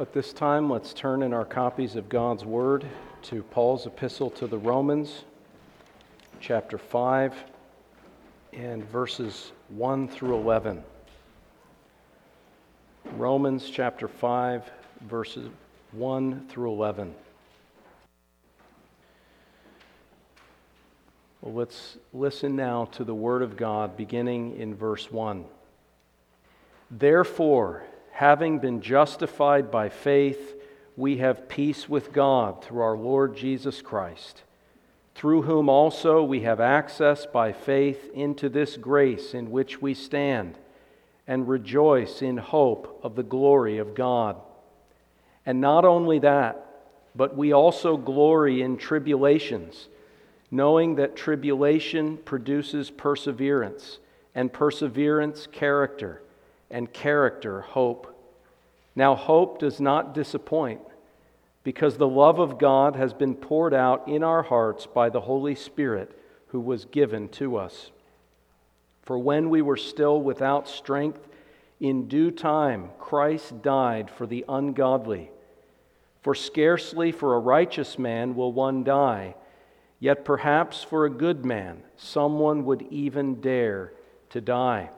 At this time, let's turn in our copies of God's Word to Paul's epistle to the Romans, chapter 5, and verses 1 through 11. Romans chapter 5, verses 1 through 11. Well, let's listen now to the Word of God beginning in verse 1. Therefore, having been justified by faith, we have peace with God through our Lord Jesus Christ, through whom also we have access by faith into this grace in which we stand, and rejoice in hope of the glory of God. And not only that, but we also glory in tribulations, knowing that tribulation produces perseverance, and perseverance, character, and character, hope. Now, hope does not disappoint because the love of God has been poured out in our hearts by the Holy Spirit who was given to us. For when we were still without strength, in due time Christ died for the ungodly. For scarcely for a righteous man will one die, yet perhaps for a good man someone would even dare to die.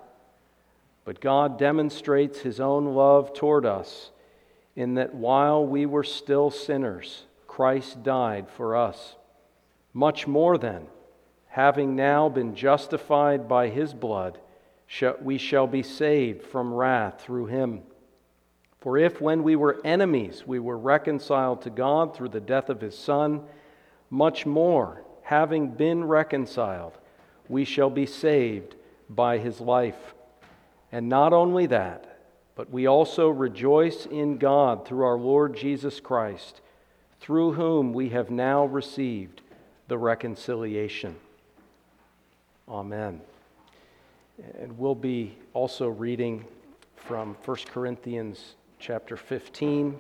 But God demonstrates his own love toward us in that while we were still sinners, Christ died for us. Much more then, having now been justified by his blood, we shall be saved from wrath through him. For if when we were enemies we were reconciled to God through the death of his Son, much more, having been reconciled, we shall be saved by his life. And not only that, but we also rejoice in God through our Lord Jesus Christ, through whom we have now received the reconciliation. Amen. And we'll be also reading from 1 Corinthians chapter 15,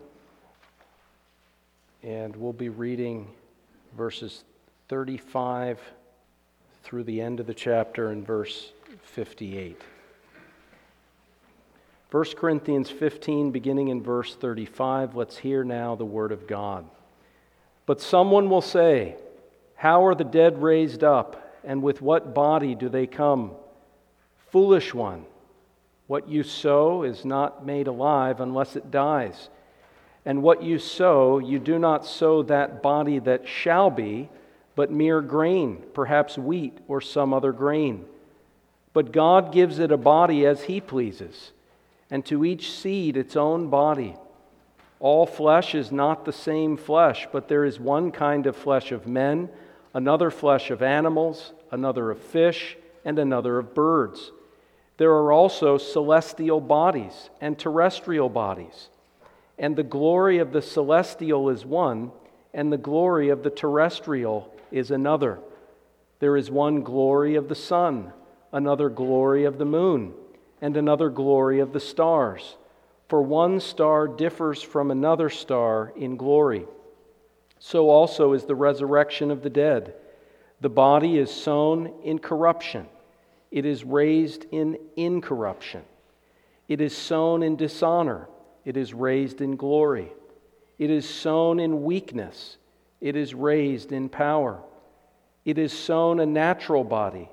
and we'll be reading verses 35 through the end of the chapter in verse 58. 1 Corinthians 15, beginning in verse 35, let's hear now the word of God. But someone will say, How are the dead raised up, and with what body do they come? Foolish one, what you sow is not made alive unless it dies. And what you sow, you do not sow that body that shall be, but mere grain, perhaps wheat or some other grain. But God gives it a body as He pleases and to each seed its own body. All flesh is not the same flesh, but there is one kind of flesh of men, another flesh of animals, another of fish, and another of birds. There are also celestial bodies and terrestrial bodies. And the glory of the celestial is one, and the glory of the terrestrial is another. There is one glory of the sun, another glory of the moon and another glory of the stars. For one star differs from another star in glory. So also is the resurrection of the dead. The body is sown in corruption, it is raised in incorruption. It is sown in dishonor, it is raised in glory. It is sown in weakness, it is raised in power. It is sown a natural body,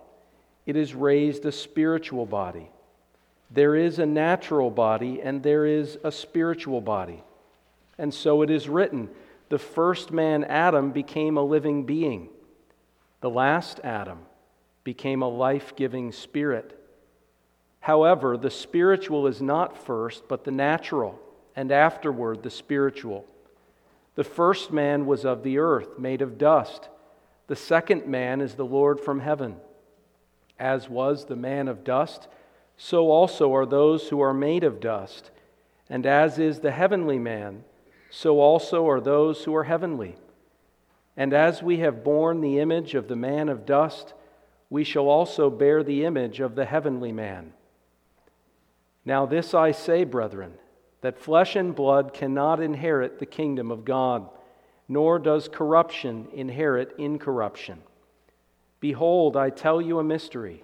it is raised a spiritual body. There is a natural body and there is a spiritual body. And so it is written the first man, Adam, became a living being. The last Adam became a life giving spirit. However, the spiritual is not first, but the natural, and afterward the spiritual. The first man was of the earth, made of dust. The second man is the Lord from heaven. As was the man of dust, so also are those who are made of dust. And as is the heavenly man, so also are those who are heavenly. And as we have borne the image of the man of dust, we shall also bear the image of the heavenly man. Now, this I say, brethren, that flesh and blood cannot inherit the kingdom of God, nor does corruption inherit incorruption. Behold, I tell you a mystery.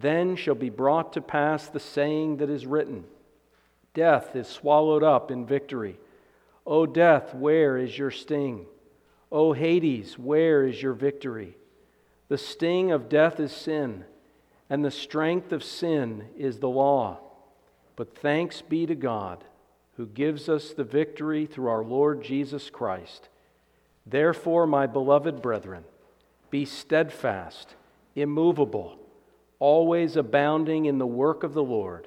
then shall be brought to pass the saying that is written Death is swallowed up in victory. O death, where is your sting? O Hades, where is your victory? The sting of death is sin, and the strength of sin is the law. But thanks be to God, who gives us the victory through our Lord Jesus Christ. Therefore, my beloved brethren, be steadfast, immovable, always abounding in the work of the Lord,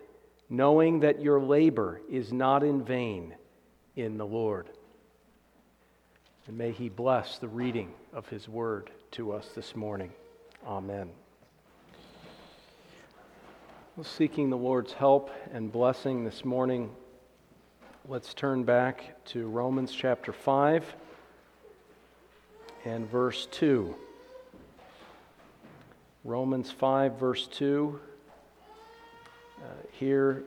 knowing that your labor is not in vain in the Lord. And may He bless the reading of His word to us this morning. Amen. Well, seeking the Lord's help and blessing this morning, let's turn back to Romans chapter 5 and verse 2. Romans 5, verse 2. Uh, here,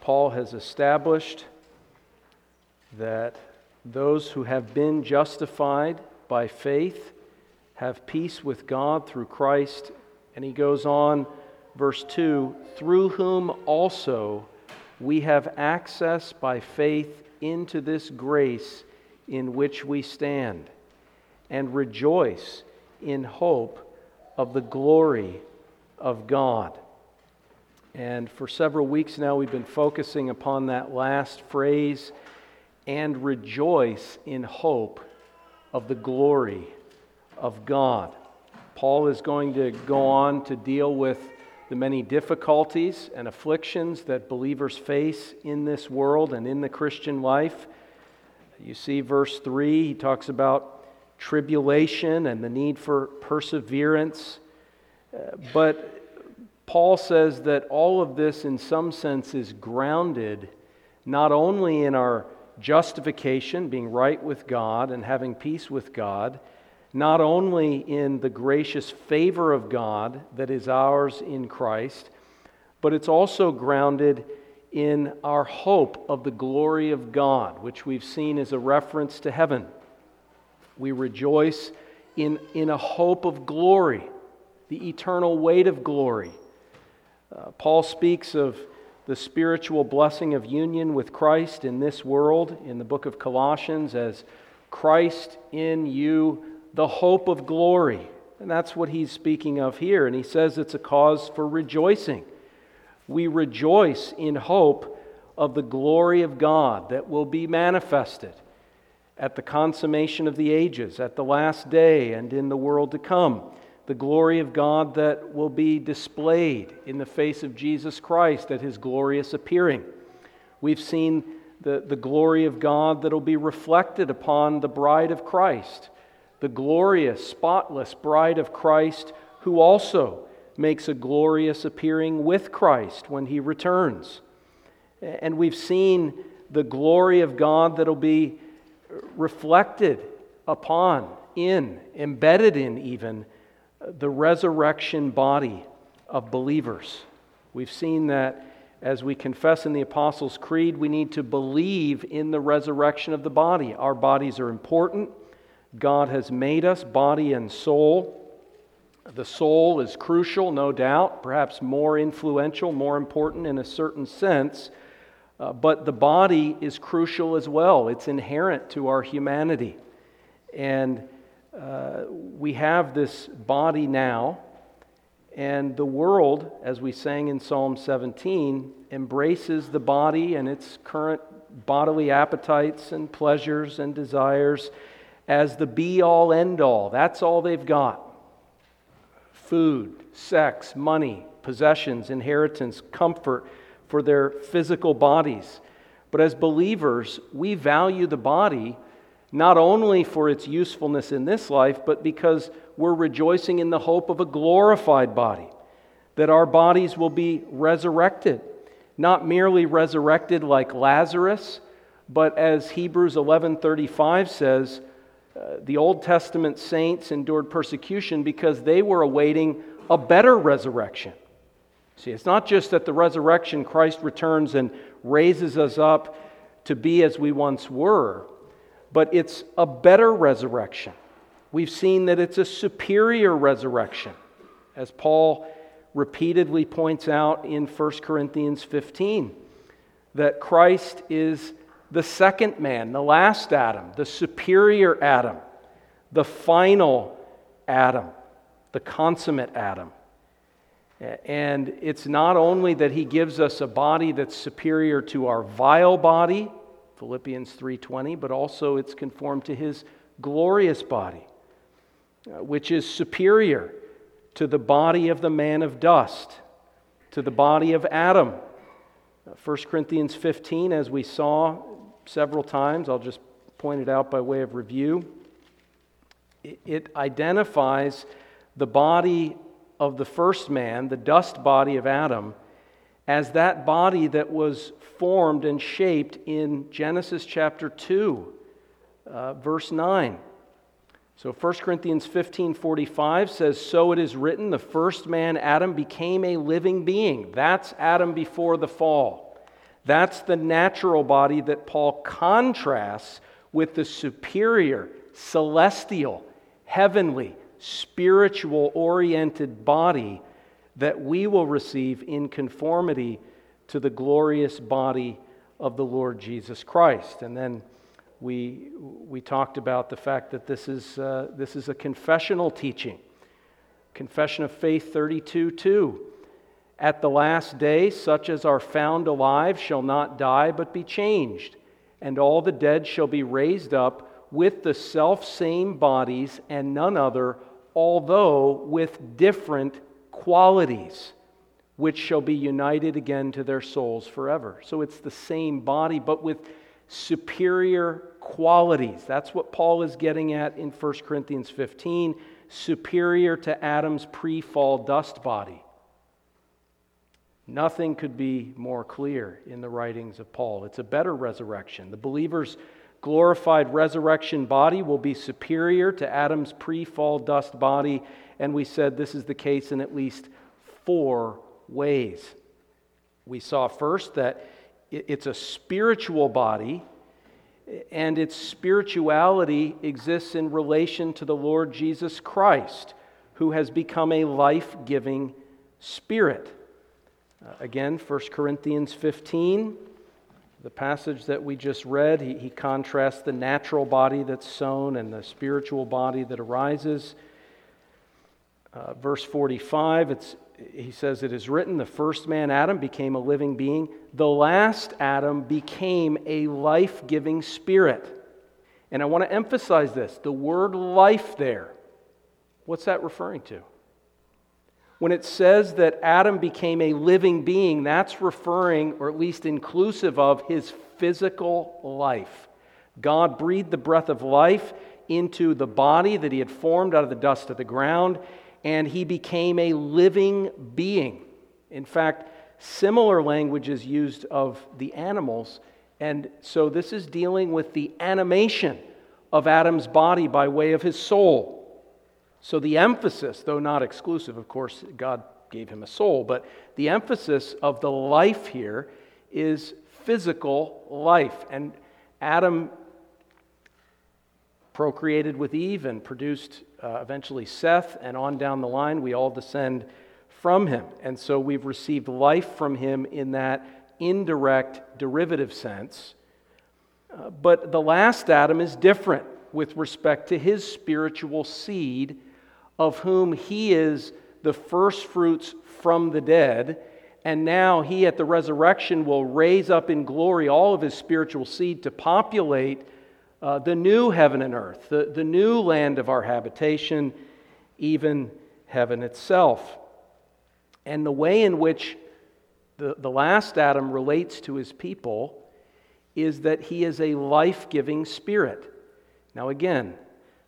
Paul has established that those who have been justified by faith have peace with God through Christ. And he goes on, verse 2 through whom also we have access by faith into this grace in which we stand and rejoice in hope of the glory of God. And for several weeks now, we've been focusing upon that last phrase and rejoice in hope of the glory of God. Paul is going to go on to deal with the many difficulties and afflictions that believers face in this world and in the Christian life. You see, verse 3, he talks about tribulation and the need for perseverance. Uh, but Paul says that all of this, in some sense, is grounded not only in our justification, being right with God and having peace with God, not only in the gracious favor of God that is ours in Christ, but it's also grounded in our hope of the glory of God, which we've seen as a reference to heaven. We rejoice in, in a hope of glory, the eternal weight of glory. Uh, Paul speaks of the spiritual blessing of union with Christ in this world in the book of Colossians as Christ in you, the hope of glory. And that's what he's speaking of here. And he says it's a cause for rejoicing. We rejoice in hope of the glory of God that will be manifested at the consummation of the ages, at the last day, and in the world to come. The glory of God that will be displayed in the face of Jesus Christ at his glorious appearing. We've seen the, the glory of God that will be reflected upon the bride of Christ, the glorious, spotless bride of Christ, who also makes a glorious appearing with Christ when he returns. And we've seen the glory of God that'll be reflected upon, in, embedded in even the resurrection body of believers. We've seen that as we confess in the Apostles' Creed, we need to believe in the resurrection of the body. Our bodies are important. God has made us body and soul. The soul is crucial, no doubt, perhaps more influential, more important in a certain sense. Uh, but the body is crucial as well. It's inherent to our humanity. And uh, we have this body now, and the world, as we sang in Psalm 17, embraces the body and its current bodily appetites and pleasures and desires as the be all end all. That's all they've got food, sex, money, possessions, inheritance, comfort for their physical bodies. But as believers, we value the body not only for its usefulness in this life, but because we're rejoicing in the hope of a glorified body, that our bodies will be resurrected. Not merely resurrected like Lazarus, But as Hebrews 11:35 says, uh, the Old Testament saints endured persecution because they were awaiting a better resurrection. See, it's not just that the resurrection Christ returns and raises us up to be as we once were, but it's a better resurrection. We've seen that it's a superior resurrection, as Paul repeatedly points out in 1 Corinthians 15, that Christ is the second man, the last Adam, the superior Adam, the final Adam, the consummate Adam. And it's not only that he gives us a body that's superior to our vile body, Philippians 3:20, but also it's conformed to his glorious body, uh, which is superior to the body of the man of dust, to the body of Adam. 1 uh, Corinthians 15, as we saw several times, I'll just point it out by way of review. It identifies the body of the first man, the dust body of Adam, as that body that was formed and shaped in Genesis chapter 2, uh, verse 9. So 1 Corinthians 15 45 says, So it is written, the first man, Adam, became a living being. That's Adam before the fall. That's the natural body that Paul contrasts with the superior, celestial, heavenly, spiritual oriented body that we will receive in conformity to the glorious body of the Lord Jesus Christ. And then we, we talked about the fact that this is, uh, this is a confessional teaching. Confession of Faith 32 2. At the last day, such as are found alive shall not die, but be changed, and all the dead shall be raised up with the self same bodies and none other, although with different qualities, which shall be united again to their souls forever. So it's the same body, but with superior qualities. That's what Paul is getting at in 1 Corinthians 15, superior to Adam's pre fall dust body. Nothing could be more clear in the writings of Paul. It's a better resurrection. The believer's glorified resurrection body will be superior to Adam's pre fall dust body, and we said this is the case in at least four ways. We saw first that it's a spiritual body, and its spirituality exists in relation to the Lord Jesus Christ, who has become a life giving spirit. Uh, again, 1 Corinthians 15, the passage that we just read, he, he contrasts the natural body that's sown and the spiritual body that arises. Uh, verse 45, it's he says, It is written, the first man, Adam, became a living being. The last Adam became a life giving spirit. And I want to emphasize this the word life there, what's that referring to? When it says that Adam became a living being, that's referring, or at least inclusive of, his physical life. God breathed the breath of life into the body that he had formed out of the dust of the ground, and he became a living being. In fact, similar language is used of the animals. And so this is dealing with the animation of Adam's body by way of his soul. So the emphasis, though not exclusive, of course, God gave him a soul, but the emphasis of the life here is physical life. And Adam procreated with Eve and produced uh, eventually Seth, and on down the line, we all descend from him. And so we've received life from him in that indirect derivative sense. Uh, but the last Adam is different with respect to his spiritual seed, of whom he is the first fruits from the dead. And now he at the resurrection will raise up in glory all of his spiritual seed to populate uh, the new heaven and earth, the, the new land of our habitation, even heaven itself. And the way in which the, the last Adam relates to his people is that he is a life giving spirit. Now, again,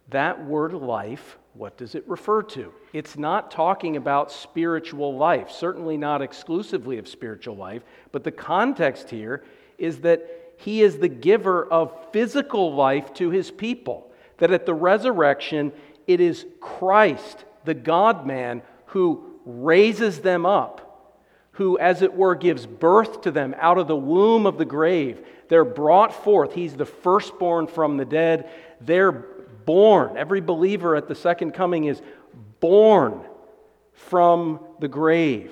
that word life, what does it refer to? It's not talking about spiritual life, certainly not exclusively of spiritual life, but the context here is that he is the giver of physical life to his people. That at the resurrection, it is Christ, the God man, who raises them up, who, as it were, gives birth to them out of the womb of the grave. They're brought forth. He's the firstborn from the dead. They're born. Every believer at the second coming is born from the grave,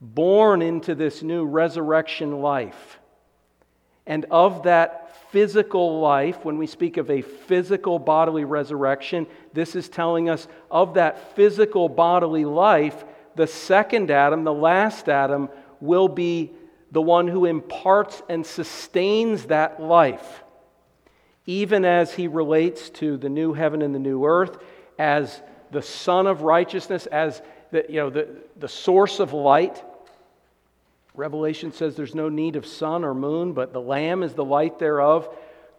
born into this new resurrection life. And of that physical life, when we speak of a physical bodily resurrection, this is telling us of that physical bodily life, the second Adam, the last Adam, will be the one who imparts and sustains that life, even as he relates to the new heaven and the new earth, as the Sun of righteousness, as the, you know, the, the source of light. Revelation says there's no need of sun or moon, but the Lamb is the light thereof.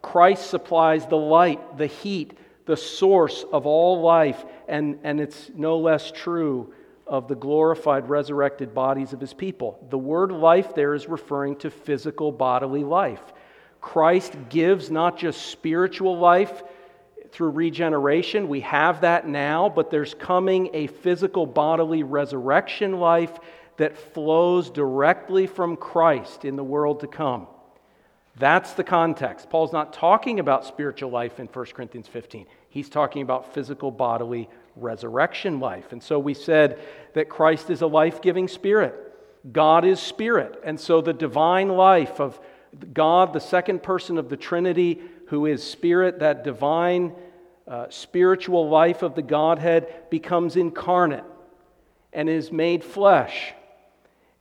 Christ supplies the light, the heat, the source of all life, and, and it's no less true of the glorified, resurrected bodies of his people. The word life there is referring to physical bodily life. Christ gives not just spiritual life through regeneration, we have that now, but there's coming a physical bodily resurrection life that flows directly from Christ in the world to come. That's the context. Paul's not talking about spiritual life in 1 Corinthians 15. He's talking about physical bodily resurrection life. And so we said that Christ is a life giving spirit. God is spirit. And so the divine life of God, the second person of the Trinity, who is spirit, that divine uh, spiritual life of the Godhead becomes incarnate and is made flesh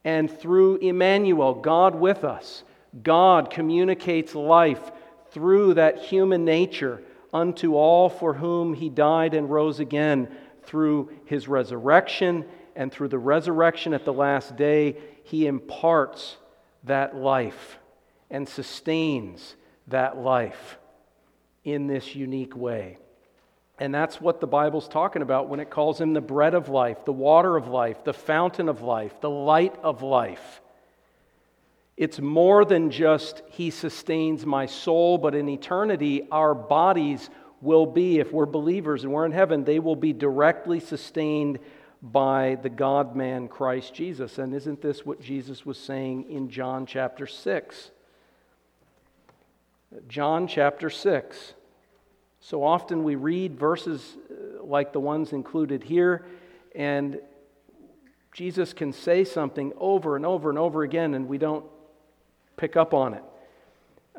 and through Emmanuel, God with us, God communicates life through that human nature unto all for whom he died and rose again through his resurrection. And through the resurrection at the last day, he imparts that life and sustains that life in this unique way. And that's what the Bible's talking about when it calls him the bread of life, the water of life, the fountain of life, the light of life. It's more than just he sustains my soul, but in eternity, our bodies will be, if we're believers and we're in heaven, they will be directly sustained by the God man Christ Jesus. And isn't this what Jesus was saying in John chapter 6? John chapter 6. So often we read verses uh, like the ones included here, and Jesus can say something over and over and over again, and we don't pick up on it,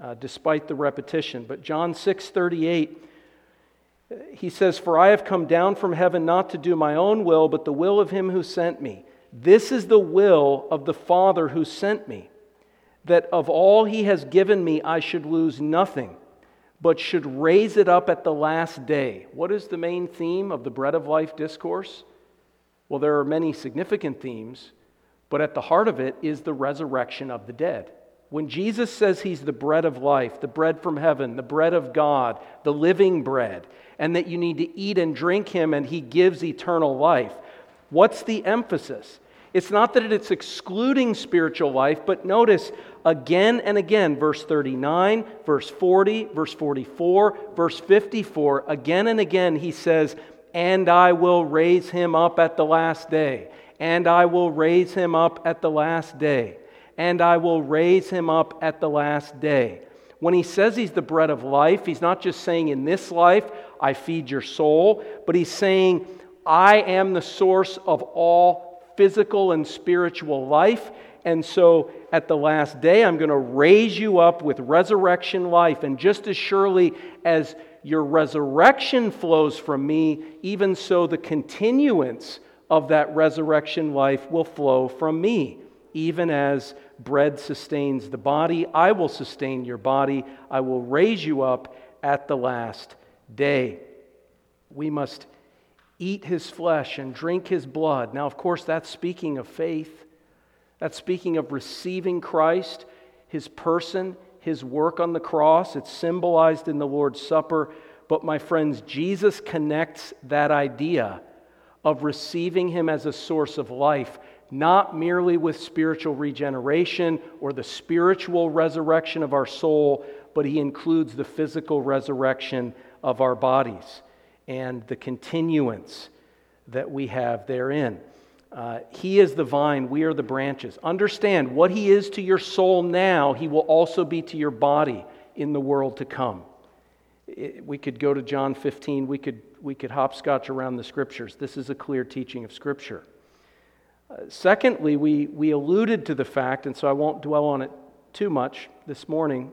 uh, despite the repetition. But John 6 38, uh, he says, For I have come down from heaven not to do my own will, but the will of him who sent me. This is the will of the Father who sent me, that of all he has given me I should lose nothing but should raise it up at the last day. What is the main theme of the Bread of Life discourse? Well, there are many significant themes, but at the heart of it is the resurrection of the dead. When Jesus says he's the bread of life, the bread from heaven, the bread of God, the living bread, and that you need to eat and drink him and he gives eternal life, what's the emphasis? It's not that it's excluding spiritual life, but notice again and again, verse 39, verse 40, verse 44, verse 54, again and again, he says, And I will raise him up at the last day. And I will raise him up at the last day. And I will raise him up at the last day. When he says he's the bread of life, he's not just saying, In this life, I feed your soul, but he's saying, I am the source of all physical and spiritual life. And so at the last day, I'm going to raise you up with resurrection life. And just as surely as your resurrection flows from me, even so the continuance of that resurrection life will flow from me. Even as bread sustains the body, I will sustain your body. I will raise you up at the last day. We must eat his flesh and drink his blood. Now, of course, that's speaking of faith. That's speaking of receiving Christ, his person, his work on the cross. It's symbolized in the Lord's Supper. But, my friends, Jesus connects that idea of receiving him as a source of life not merely with spiritual regeneration or the spiritual resurrection of our soul, but he includes the physical resurrection of our bodies and the continuance that we have therein. Uh, he is the vine, we are the branches. Understand what He is to your soul now, He will also be to your body in the world to come. It, we could go to John 15, we could, we could hopscotch around the scriptures. This is a clear teaching of Scripture. Uh, secondly, we, we alluded to the fact, and so I won't dwell on it too much this morning,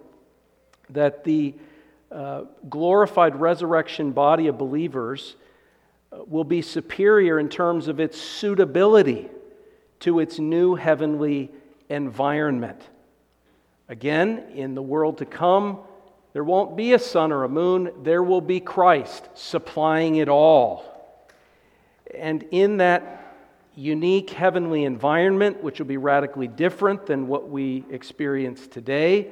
that the uh, glorified resurrection body of believers will be superior in terms of its suitability to its new heavenly environment. Again, in the world to come, there won't be a sun or a moon, there will be Christ supplying it all. And in that unique heavenly environment, which will be radically different than what we experience today,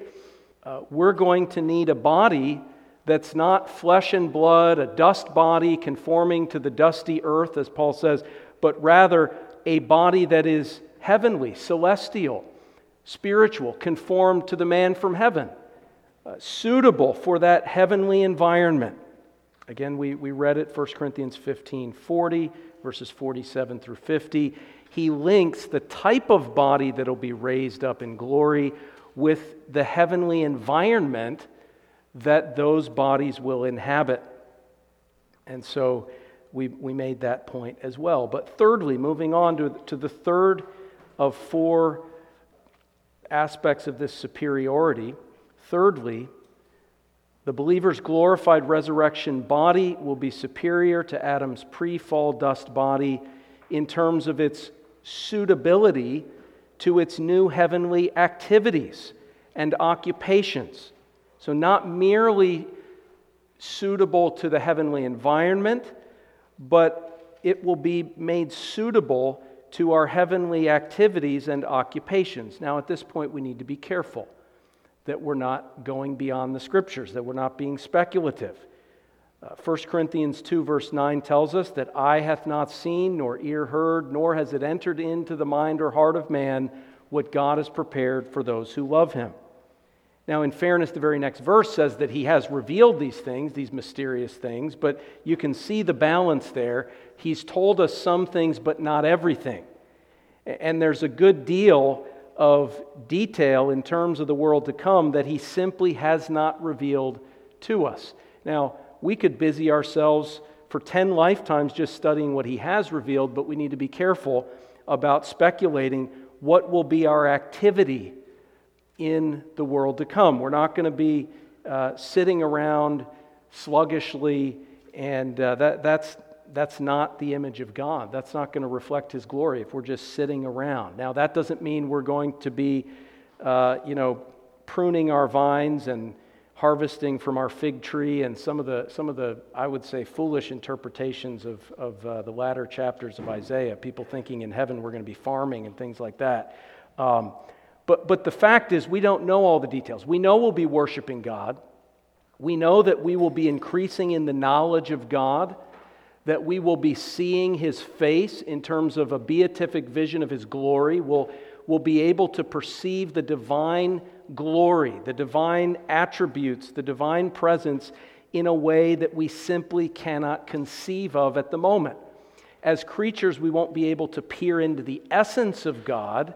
uh, we're going to need a body that's not flesh and blood, a dust body conforming to the dusty earth, as Paul says, but rather a body that is heavenly, celestial, spiritual, conformed to the man from heaven, uh, suitable for that heavenly environment. Again, we, we read it, 1 Corinthians 15 40, verses 47 through 50. He links the type of body that will be raised up in glory with the heavenly environment that those bodies will inhabit. And so we, we made that point as well. But thirdly, moving on to, to the third of four aspects of this superiority, thirdly, the believer's glorified resurrection body will be superior to Adam's pre fall dust body in terms of its suitability to its new heavenly activities and occupations. So, not merely suitable to the heavenly environment, but it will be made suitable to our heavenly activities and occupations. Now, at this point, we need to be careful that we're not going beyond the scriptures, that we're not being speculative. Uh, 1 Corinthians 2, verse 9 tells us that eye hath not seen, nor ear heard, nor has it entered into the mind or heart of man what God has prepared for those who love him. Now, in fairness, the very next verse says that he has revealed these things, these mysterious things, but you can see the balance there. He's told us some things, but not everything. And there's a good deal of detail in terms of the world to come that he simply has not revealed to us. Now, we could busy ourselves for 10 lifetimes just studying what he has revealed, but we need to be careful about speculating what will be our activity in the world to come. We're not going to be uh, sitting around sluggishly, and uh, that, that's, that's not the image of God. That's not going to reflect His glory if we're just sitting around. Now, that doesn't mean we're going to be, uh, you know, pruning our vines and harvesting from our fig tree and some of the, some of the I would say, foolish interpretations of, of uh, the latter chapters of Isaiah. People thinking in heaven we're going to be farming and things like that. Um, but, but the fact is, we don't know all the details. We know we'll be worshiping God. We know that we will be increasing in the knowledge of God, that we will be seeing His face in terms of a beatific vision of His glory. We'll, we'll be able to perceive the divine glory, the divine attributes, the divine presence in a way that we simply cannot conceive of at the moment. As creatures, we won't be able to peer into the essence of God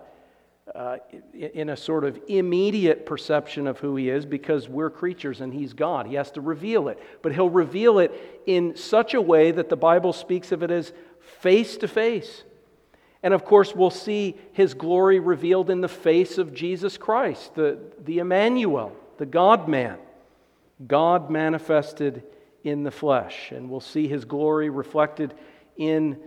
uh, in a sort of immediate perception of who he is because we're creatures and he's God. He has to reveal it. But he'll reveal it in such a way that the Bible speaks of it as face to face. And of course, we'll see his glory revealed in the face of Jesus Christ, the, the Emmanuel, the God man, God manifested in the flesh. And we'll see his glory reflected in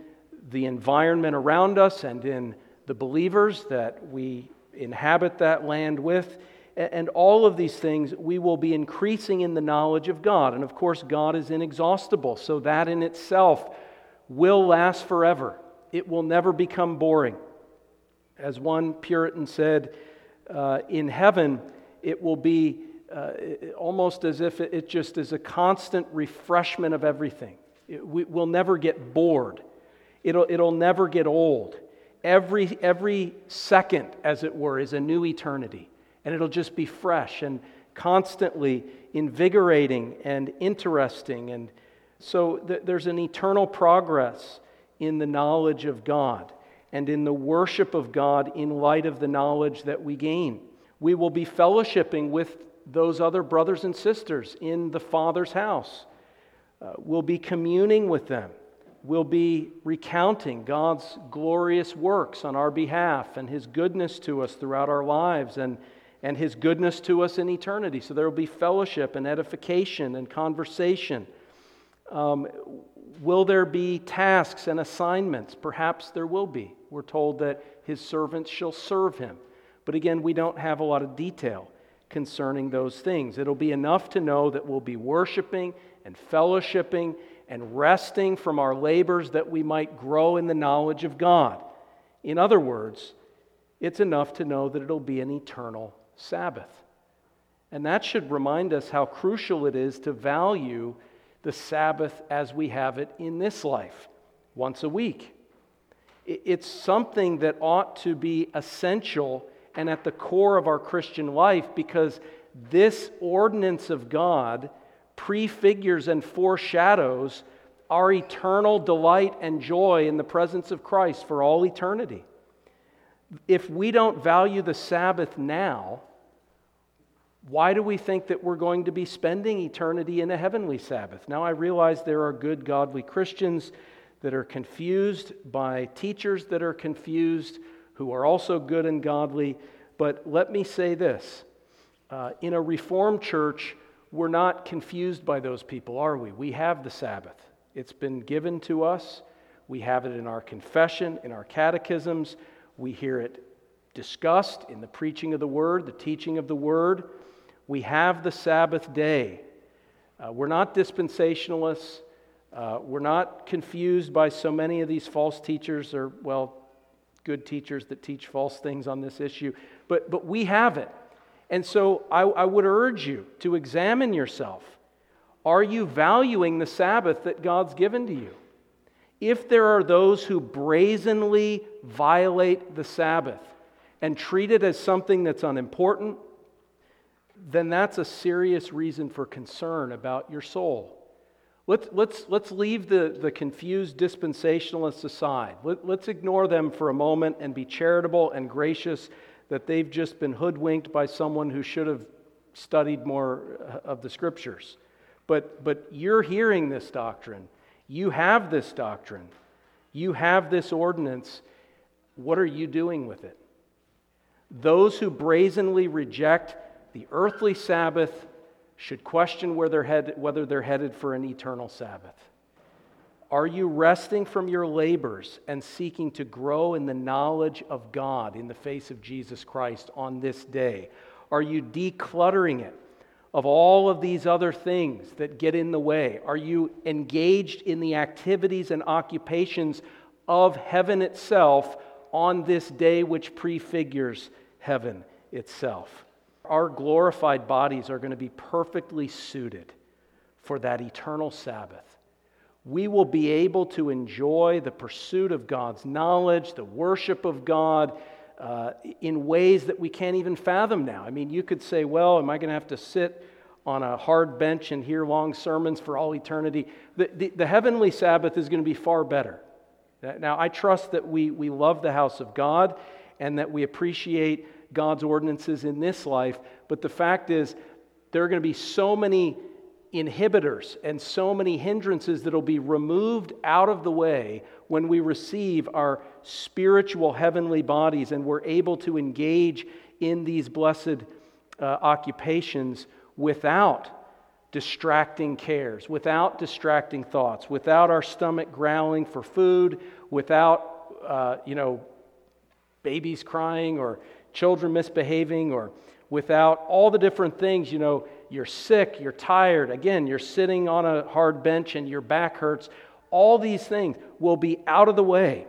the environment around us and in the believers that we inhabit that land with. And all of these things, we will be increasing in the knowledge of God. And of course, God is inexhaustible, so that in itself will last forever. It will never become boring. As one Puritan said, uh, in heaven, it will be uh, almost as if it just is a constant refreshment of everything. It, we, will never get bored, it'll, it'll never get old Every, every second, as it were, is a new eternity. And it'll just be fresh and constantly invigorating and interesting. And so th- there's an eternal progress in the knowledge of God and in the worship of God in light of the knowledge that we gain. We will be fellowshipping with those other brothers and sisters in the Father's house. Uh, we'll be communing with them. We'll be recounting God's glorious works on our behalf and His goodness to us throughout our lives and, and His goodness to us in eternity. So there will be fellowship and edification and conversation. Um, will there be tasks and assignments? Perhaps there will be. We're told that His servants shall serve Him. But again, we don't have a lot of detail concerning those things. It'll be enough to know that we'll be worshiping and fellowshipping and resting from our labors that we might grow in the knowledge of God. In other words, it's enough to know that it'll be an eternal Sabbath. And that should remind us how crucial it is to value the Sabbath as we have it in this life, once a week. It's something that ought to be essential and at the core of our Christian life because this ordinance of God prefigures and foreshadows our eternal delight and joy in the presence of Christ for all eternity. If we don't value the Sabbath now, why do we think that we're going to be spending eternity in a heavenly Sabbath? Now, I realize there are good, godly Christians that are confused by teachers that are confused who are also good and godly. But let me say this uh, in a Reformed church, we're not confused by those people, are we? We have the Sabbath, it's been given to us. We have it in our confession, in our catechisms. We hear it discussed in the preaching of the word, the teaching of the word. We have the Sabbath day. Uh, we're not dispensationalists. Uh, we're not confused by so many of these false teachers, or, well, good teachers that teach false things on this issue. But, but we have it. And so I, I would urge you to examine yourself. Are you valuing the Sabbath that God's given to you? If there are those who brazenly violate the Sabbath and treat it as something that's unimportant, then that's a serious reason for concern about your soul. Let's, let's, let's leave the, the confused dispensationalists aside. Let, let's ignore them for a moment and be charitable and gracious that they've just been hoodwinked by someone who should have studied more uh, of the scriptures. But, but you're hearing this doctrine. You have this doctrine. You have this ordinance. What are you doing with it? Those who brazenly reject the earthly Sabbath should question where they're head, whether they're headed for an eternal Sabbath. Are you resting from your labors and seeking to grow in the knowledge of God in the face of Jesus Christ on this day? Are you decluttering it of all of these other things that get in the way? Are you engaged in the activities and occupations of heaven itself on this day which prefigures heaven itself? Our glorified bodies are going to be perfectly suited for that eternal Sabbath we will be able to enjoy the pursuit of God's knowledge, the worship of God, uh, in ways that we can't even fathom now. I mean, you could say, well, am I going to have to sit on a hard bench and hear long sermons for all eternity? The, the, the heavenly Sabbath is going to be far better. Now, I trust that we, we love the house of God and that we appreciate God's ordinances in this life, but the fact is, there are going to be so many inhibitors and so many hindrances that'll be removed out of the way when we receive our spiritual heavenly bodies and we're able to engage in these blessed uh, occupations without distracting cares, without distracting thoughts, without our stomach growling for food, without, uh, you know, babies crying or children misbehaving or without all the different things, you know, you're sick, you're tired, again, you're sitting on a hard bench and your back hurts, all these things will be out of the way.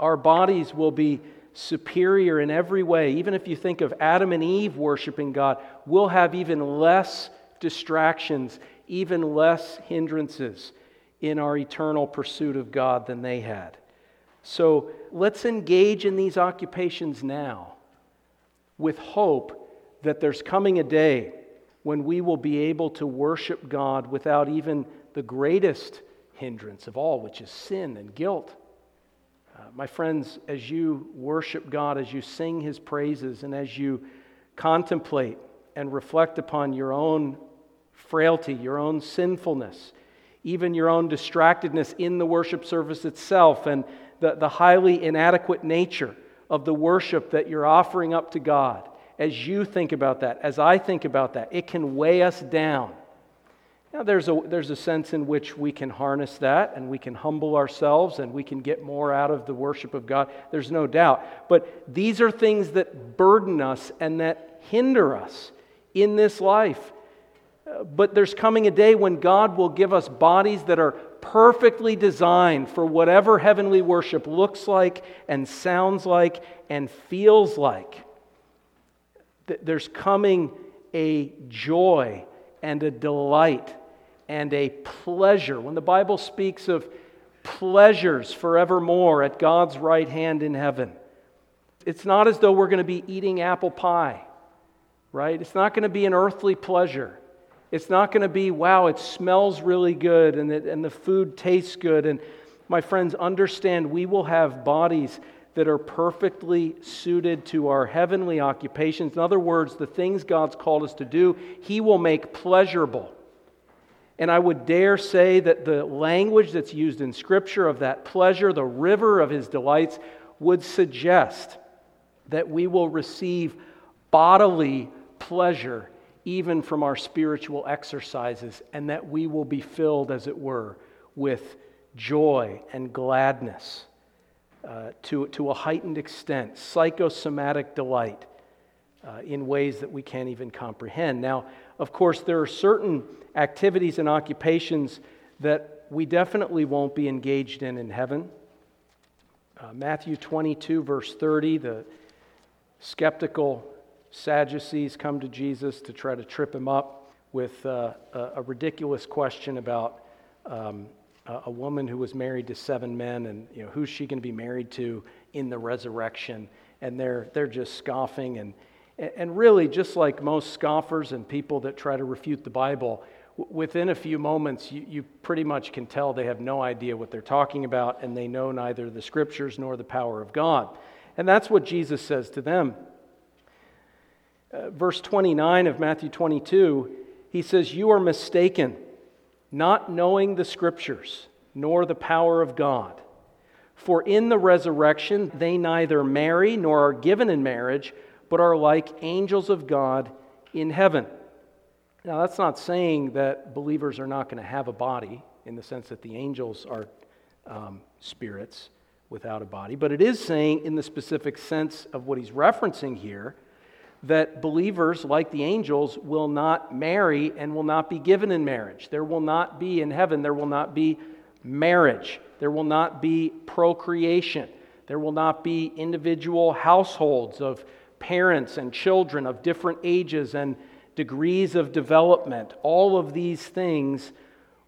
Our bodies will be superior in every way. Even if you think of Adam and Eve worshiping God, we'll have even less distractions, even less hindrances in our eternal pursuit of God than they had. So let's engage in these occupations now with hope that there's coming a day when we will be able to worship God without even the greatest hindrance of all, which is sin and guilt. Uh, my friends, as you worship God, as you sing his praises, and as you contemplate and reflect upon your own frailty, your own sinfulness, even your own distractedness in the worship service itself, and the, the highly inadequate nature of the worship that you're offering up to God, as you think about that, as I think about that, it can weigh us down. Now, there's a, there's a sense in which we can harness that and we can humble ourselves and we can get more out of the worship of God. There's no doubt. But these are things that burden us and that hinder us in this life. Uh, but there's coming a day when God will give us bodies that are perfectly designed for whatever heavenly worship looks like and sounds like and feels like. There's coming a joy and a delight and a pleasure. When the Bible speaks of pleasures forevermore at God's right hand in heaven, it's not as though we're going to be eating apple pie, right? It's not going to be an earthly pleasure. It's not going to be, wow, it smells really good and, it, and the food tastes good. And my friends, understand we will have bodies that are perfectly suited to our heavenly occupations. In other words, the things God's called us to do, He will make pleasurable. And I would dare say that the language that's used in Scripture of that pleasure, the river of His delights, would suggest that we will receive bodily pleasure even from our spiritual exercises, and that we will be filled, as it were, with joy and gladness uh, to, to a heightened extent, psychosomatic delight uh, in ways that we can't even comprehend. Now, of course, there are certain activities and occupations that we definitely won't be engaged in in heaven. Uh, Matthew 22, verse 30, the skeptical Sadducees come to Jesus to try to trip him up with uh, a, a, ridiculous question about um, a, woman who was married to seven men and you know, who's she going to be married to in the resurrection. And they're, they're just scoffing. And, and really, just like most scoffers and people that try to refute the Bible, within a few moments, you, you, pretty much can tell they have no idea what they're talking about, and they know neither the scriptures nor the power of God. And that's what Jesus says to them. Uh, verse 29 of Matthew 22, he says, You are mistaken, not knowing the scriptures, nor the power of God. For in the resurrection, they neither marry nor are given in marriage, but are like angels of God in heaven. Now, that's not saying that believers are not going to have a body in the sense that the angels are um, spirits without a body, but it is saying, in the specific sense of what he's referencing here, that believers, like the angels, will not marry and will not be given in marriage. There will not be in heaven, there will not be marriage. There will not be procreation. There will not be individual households of parents and children of different ages and degrees of development, all of these things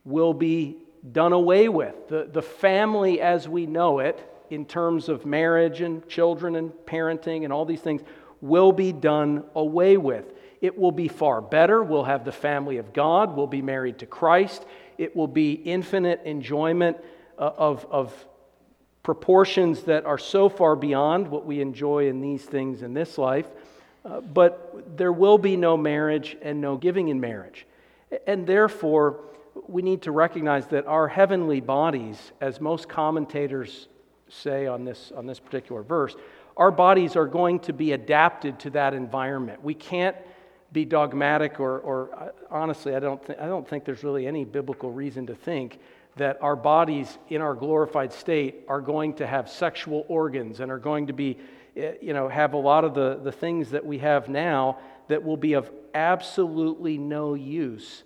will be done away with. The, the family as we know it, in terms of marriage and children and parenting and all these things, will be done away with. It will be far better. We'll have the family of God. We'll be married to Christ. It will be infinite enjoyment uh, of, of proportions that are so far beyond what we enjoy in these things in this life. Uh, but there will be no marriage and no giving in marriage. And therefore, we need to recognize that our heavenly bodies, as most commentators say on this, on this particular verse, our bodies are going to be adapted to that environment. We can't be dogmatic, or, or uh, honestly, I don't, th- I don't think there's really any biblical reason to think that our bodies in our glorified state are going to have sexual organs and are going to be Eh, you know, have a lot of the, the things that we have now that will be of absolutely no use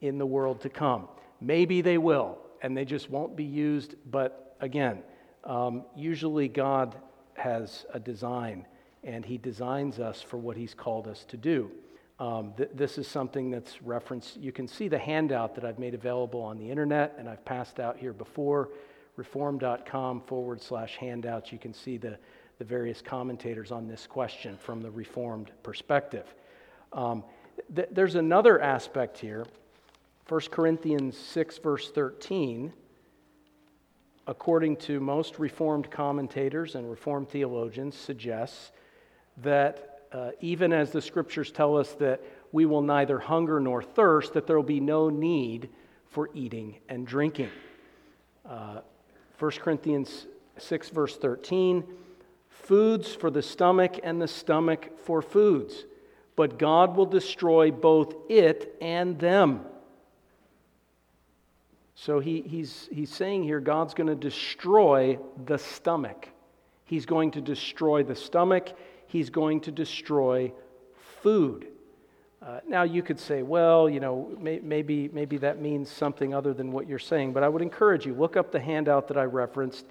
in the world to come. Maybe they will, and they just won't be used, but again, um, usually God has a design, and He designs us for what He's called us to do. Um, th- this is something that's referenced. You can see the handout that I've made available on the internet and I've passed out here before reform.com forward slash handouts, you can see the, the various commentators on this question from the Reformed perspective. Um, th- there's another aspect here. 1 Corinthians 6, verse 13, according to most Reformed commentators and Reformed theologians, suggests that uh, even as the scriptures tell us that we will neither hunger nor thirst, that there will be no need for eating and drinking. Uh, 1 Corinthians 6, verse 13 foods for the stomach and the stomach for foods, but God will destroy both it and them. So he, he's, he's saying here God's going to destroy the stomach. He's going to destroy the stomach. He's going to destroy food. Uh, now, you could say, well, you know, may, maybe, maybe that means something other than what you're saying, but I would encourage you, look up the handout that I referenced,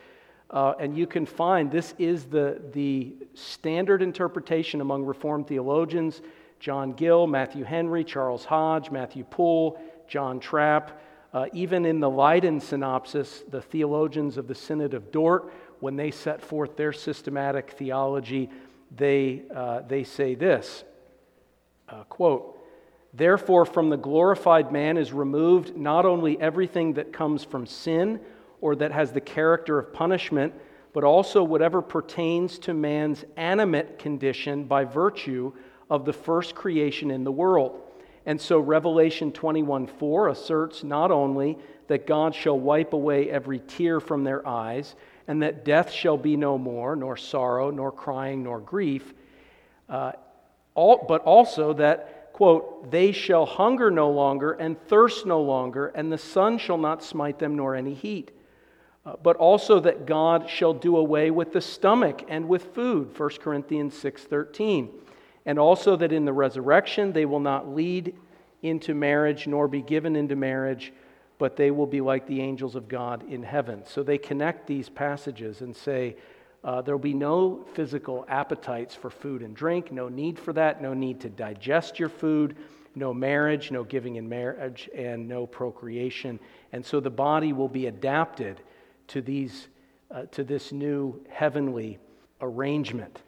uh, and you can find this is the, the standard interpretation among Reformed theologians John Gill, Matthew Henry, Charles Hodge, Matthew Poole, John Trapp. Uh, even in the Leiden synopsis, the theologians of the Synod of Dort, when they set forth their systematic theology, they, uh, they say this uh, quote, Therefore, from the glorified man is removed not only everything that comes from sin or that has the character of punishment, but also whatever pertains to man's animate condition by virtue of the first creation in the world. And so Revelation 21 4 asserts not only that God shall wipe away every tear from their eyes, and that death shall be no more, nor sorrow, nor crying, nor grief. Uh, all, but also that, quote, they shall hunger no longer and thirst no longer, and the sun shall not smite them nor any heat. Uh, but also that God shall do away with the stomach and with food, 1 Corinthians 6:13. And also that in the resurrection they will not lead into marriage nor be given into marriage, but they will be like the angels of God in heaven. So they connect these passages and say, uh, there will be no physical appetites for food and drink, no need for that, no need to digest your food, no marriage, no giving in marriage, and no procreation. And so the body will be adapted to, these, uh, to this new heavenly arrangement.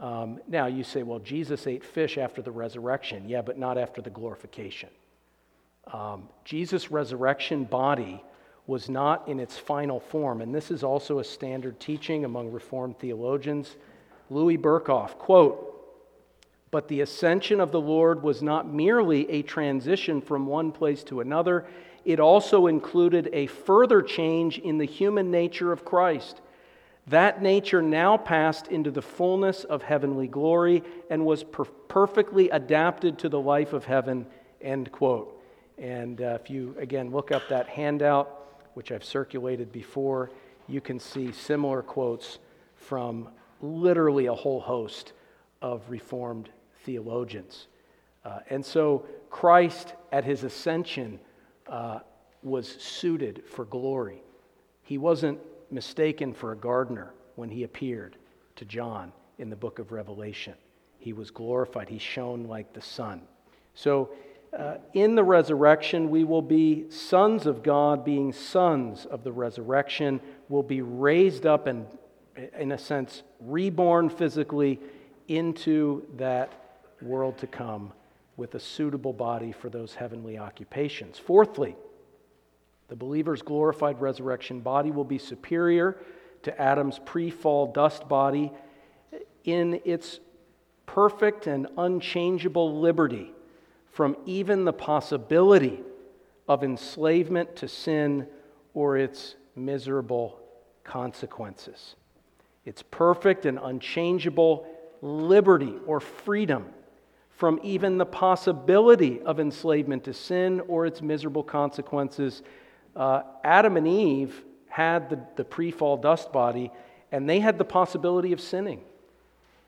Um, now, you say, well, Jesus ate fish after the resurrection. Yeah, but not after the glorification. Um, Jesus' resurrection body was not in its final form. And this is also a standard teaching among Reformed theologians. Louis Berkhof, quote, but the ascension of the Lord was not merely a transition from one place to another, it also included a further change in the human nature of Christ. That nature now passed into the fullness of heavenly glory and was per- perfectly adapted to the life of heaven. End quote. And uh, if you, again, look up that handout, which I've circulated before, you can see similar quotes from literally a whole host of Reformed theologians. Uh, and so Christ at his ascension uh, was suited for glory. He wasn't mistaken for a gardener when he appeared to John in the book of Revelation. He was glorified, he shone like the sun. So uh, in the resurrection, we will be sons of God, being sons of the resurrection, will be raised up and, in a sense, reborn physically into that world to come with a suitable body for those heavenly occupations. Fourthly, the believer's glorified resurrection body will be superior to Adam's pre fall dust body in its perfect and unchangeable liberty from even the possibility of enslavement to sin or its miserable consequences. It's perfect and unchangeable liberty or freedom from even the possibility of enslavement to sin or its miserable consequences. Uh, Adam and Eve had the, the pre fall dust body, and they had the possibility of sinning.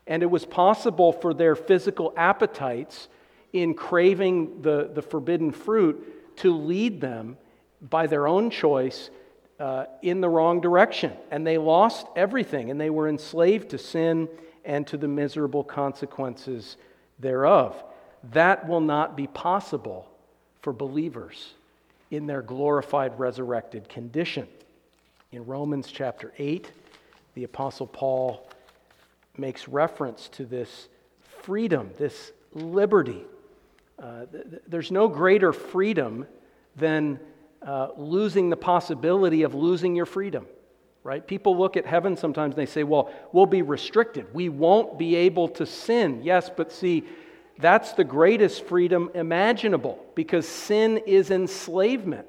And it was possible for their physical appetites in craving the, the forbidden fruit to lead them by their own choice uh, in the wrong direction. And they lost everything, and they were enslaved to sin and to the miserable consequences thereof. That will not be possible for believers in their glorified, resurrected condition. In Romans chapter 8, the Apostle Paul makes reference to this freedom, this liberty. Uh, th- th- there's no greater freedom than uh, losing the possibility of losing your freedom, right? People look at heaven sometimes and they say, well, we'll be restricted. We won't be able to sin. Yes, but see, that's the greatest freedom imaginable because sin is enslavement.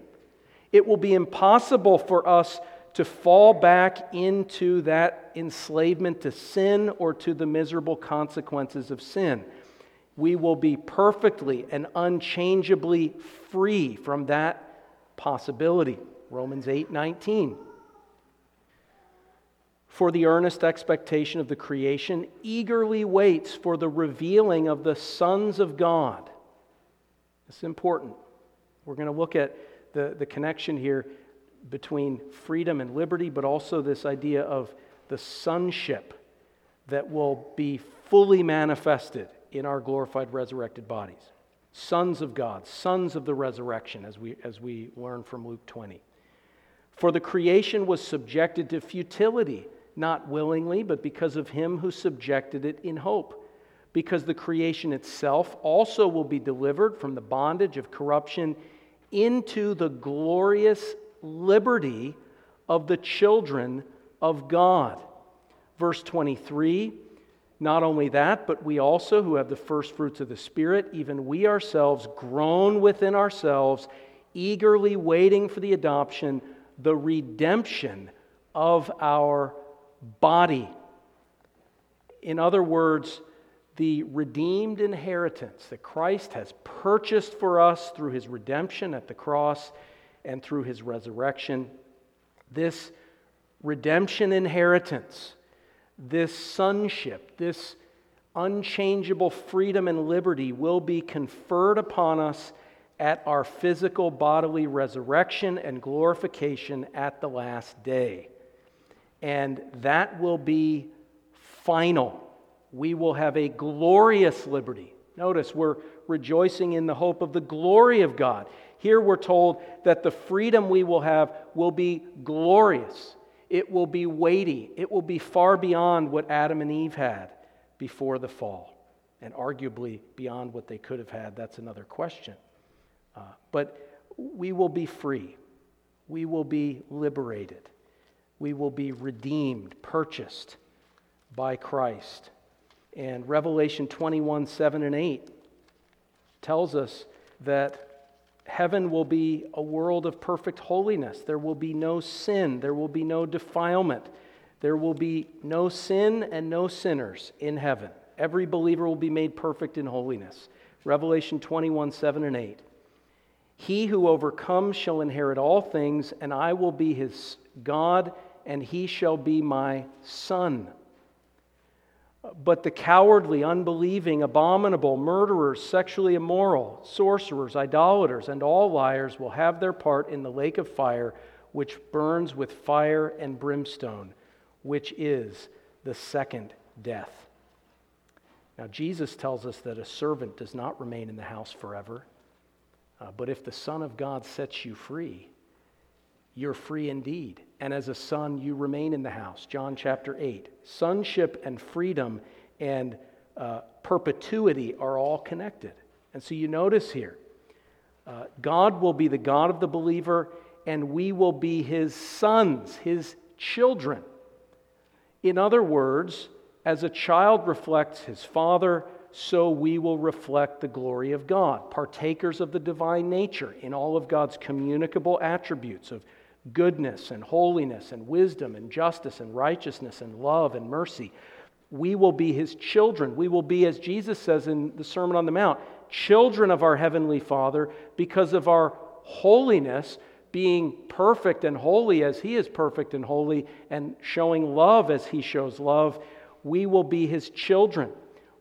It will be impossible for us to fall back into that enslavement to sin or to the miserable consequences of sin. We will be perfectly and unchangeably free from that possibility. Romans 8 19. For the earnest expectation of the creation eagerly waits for the revealing of the sons of God. It's important. We're going to look at the, the connection here between freedom and liberty, but also this idea of the sonship that will be fully manifested in our glorified resurrected bodies. Sons of God, sons of the resurrection, as we, as we learn from Luke 20. For the creation was subjected to futility, not willingly, but because of him who subjected it in hope. Because the creation itself also will be delivered from the bondage of corruption into the glorious liberty of the children of God. Verse 23 Not only that, but we also, who have the first fruits of the Spirit, even we ourselves, groan within ourselves, eagerly waiting for the adoption, the redemption of our body. In other words, the redeemed inheritance that Christ has purchased for us through his redemption at the cross and through his resurrection. This redemption inheritance, this sonship, this unchangeable freedom and liberty will be conferred upon us at our physical bodily resurrection and glorification at the last day. And that will be final. We will have a glorious liberty. Notice we're rejoicing in the hope of the glory of God. Here we're told that the freedom we will have will be glorious, it will be weighty, it will be far beyond what Adam and Eve had before the fall, and arguably beyond what they could have had. That's another question. Uh, but we will be free, we will be liberated, we will be redeemed, purchased by Christ. And Revelation 21 7 and 8 tells us that Heaven will be a world of perfect holiness. There will be no sin. There will be no defilement. There will be no sin and no sinners in heaven. Every believer will be made perfect in holiness. Revelation 21 7 and 8. He who overcomes shall inherit all things, and I will be his God, and he shall be my son. But the cowardly, unbelieving, abominable, murderers, sexually immoral, sorcerers, idolaters, and all liars will have their part in the lake of fire, which burns with fire and brimstone, which is the second death. Now, Jesus tells us that a servant does not remain in the house forever, uh, but if the Son of God sets you free, you're free indeed. And as a son, you remain in the house. John chapter 8. Sonship and freedom and uh, perpetuity are all connected. And so you notice here uh, God will be the God of the believer, and we will be his sons, his children. In other words, as a child reflects his father, so we will reflect the glory of God, partakers of the divine nature in all of God's communicable attributes of goodness and holiness and wisdom and justice and righteousness and love and mercy. We will be his children. We will be, as Jesus says in the Sermon on the Mount, children of our Heavenly Father because of our holiness, being perfect and holy as he is perfect and holy, and showing love as he shows love. We will be his children.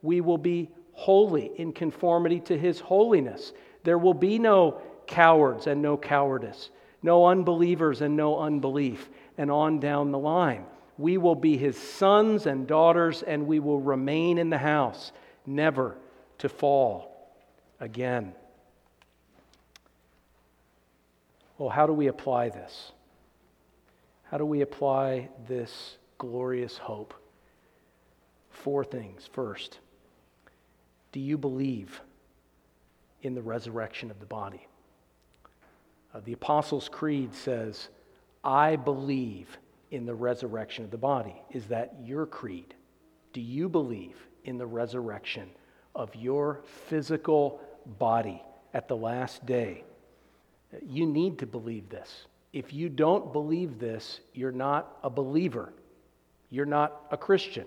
We will be holy in conformity to his holiness. There will be no cowards and no cowardice no unbelievers and no unbelief, and on down the line. We will be his sons and daughters, and we will remain in the house, never to fall again. Well, how do we apply this? How do we apply this glorious hope? Four things. First, do you believe in the resurrection of the body? Uh, the Apostles' Creed says, I believe in the resurrection of the body. Is that your creed? Do you believe in the resurrection of your physical body at the last day? You need to believe this. If you don't believe this, you're not a believer. You're not a Christian.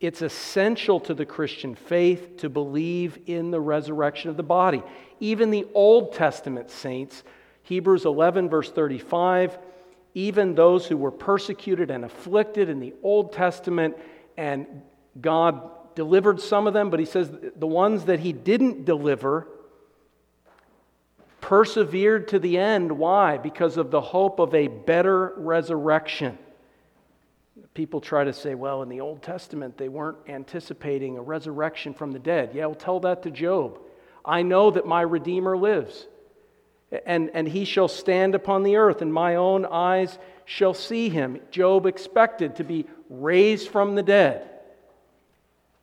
It's essential to the Christian faith to believe in the resurrection of the body. Even the Old Testament saints, Hebrews 11, verse 35, even those who were persecuted and afflicted in the Old Testament, and God delivered some of them, but He says the ones that He didn't deliver, persevered to the end. Why? Because of the hope of a better resurrection. People try to say, well, in the Old Testament, they weren't anticipating a resurrection from the dead. Yeah, well, tell that to Job. I know that my Redeemer lives, and, and he shall stand upon the earth, and my own eyes shall see him. Job expected to be raised from the dead.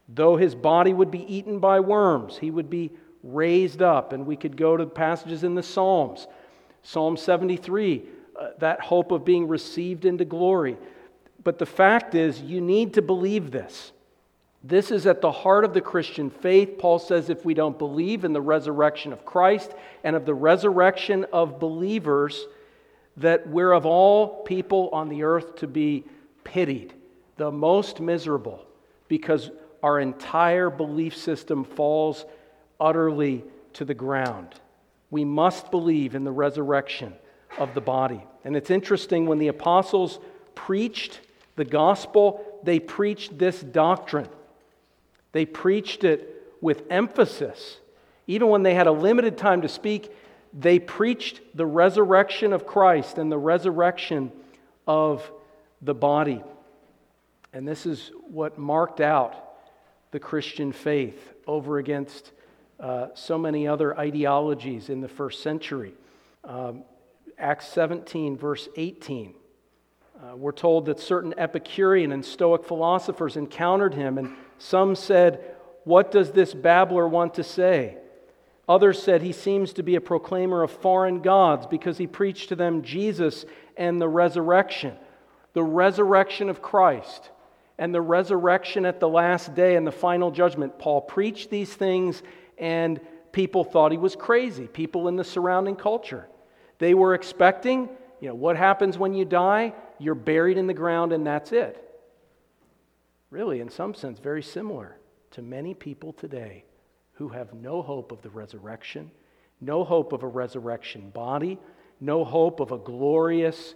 Though his body would be eaten by worms, he would be raised up. And we could go to passages in the Psalms. Psalm 73, uh, that hope of being received into glory. But the fact is, you need to believe this. This is at the heart of the Christian faith. Paul says if we don't believe in the resurrection of Christ and of the resurrection of believers, that we're of all people on the earth to be pitied, the most miserable, because our entire belief system falls utterly to the ground. We must believe in the resurrection of the body. And it's interesting when the apostles preached the gospel, they preached this doctrine. They preached it with emphasis. Even when they had a limited time to speak, they preached the resurrection of Christ and the resurrection of the body. And this is what marked out the Christian faith over against uh, so many other ideologies in the first century. Um, Acts 17, verse 18. Uh, we're told that certain Epicurean and Stoic philosophers encountered him, and some said, What does this babbler want to say? Others said he seems to be a proclaimer of foreign gods because he preached to them Jesus and the resurrection, the resurrection of Christ, and the resurrection at the last day and the final judgment. Paul preached these things and people thought he was crazy, people in the surrounding culture. They were expecting, you know, what happens when you die? You're buried in the ground and that's it. Really, in some sense, very similar to many people today who have no hope of the resurrection, no hope of a resurrection body, no hope of a glorious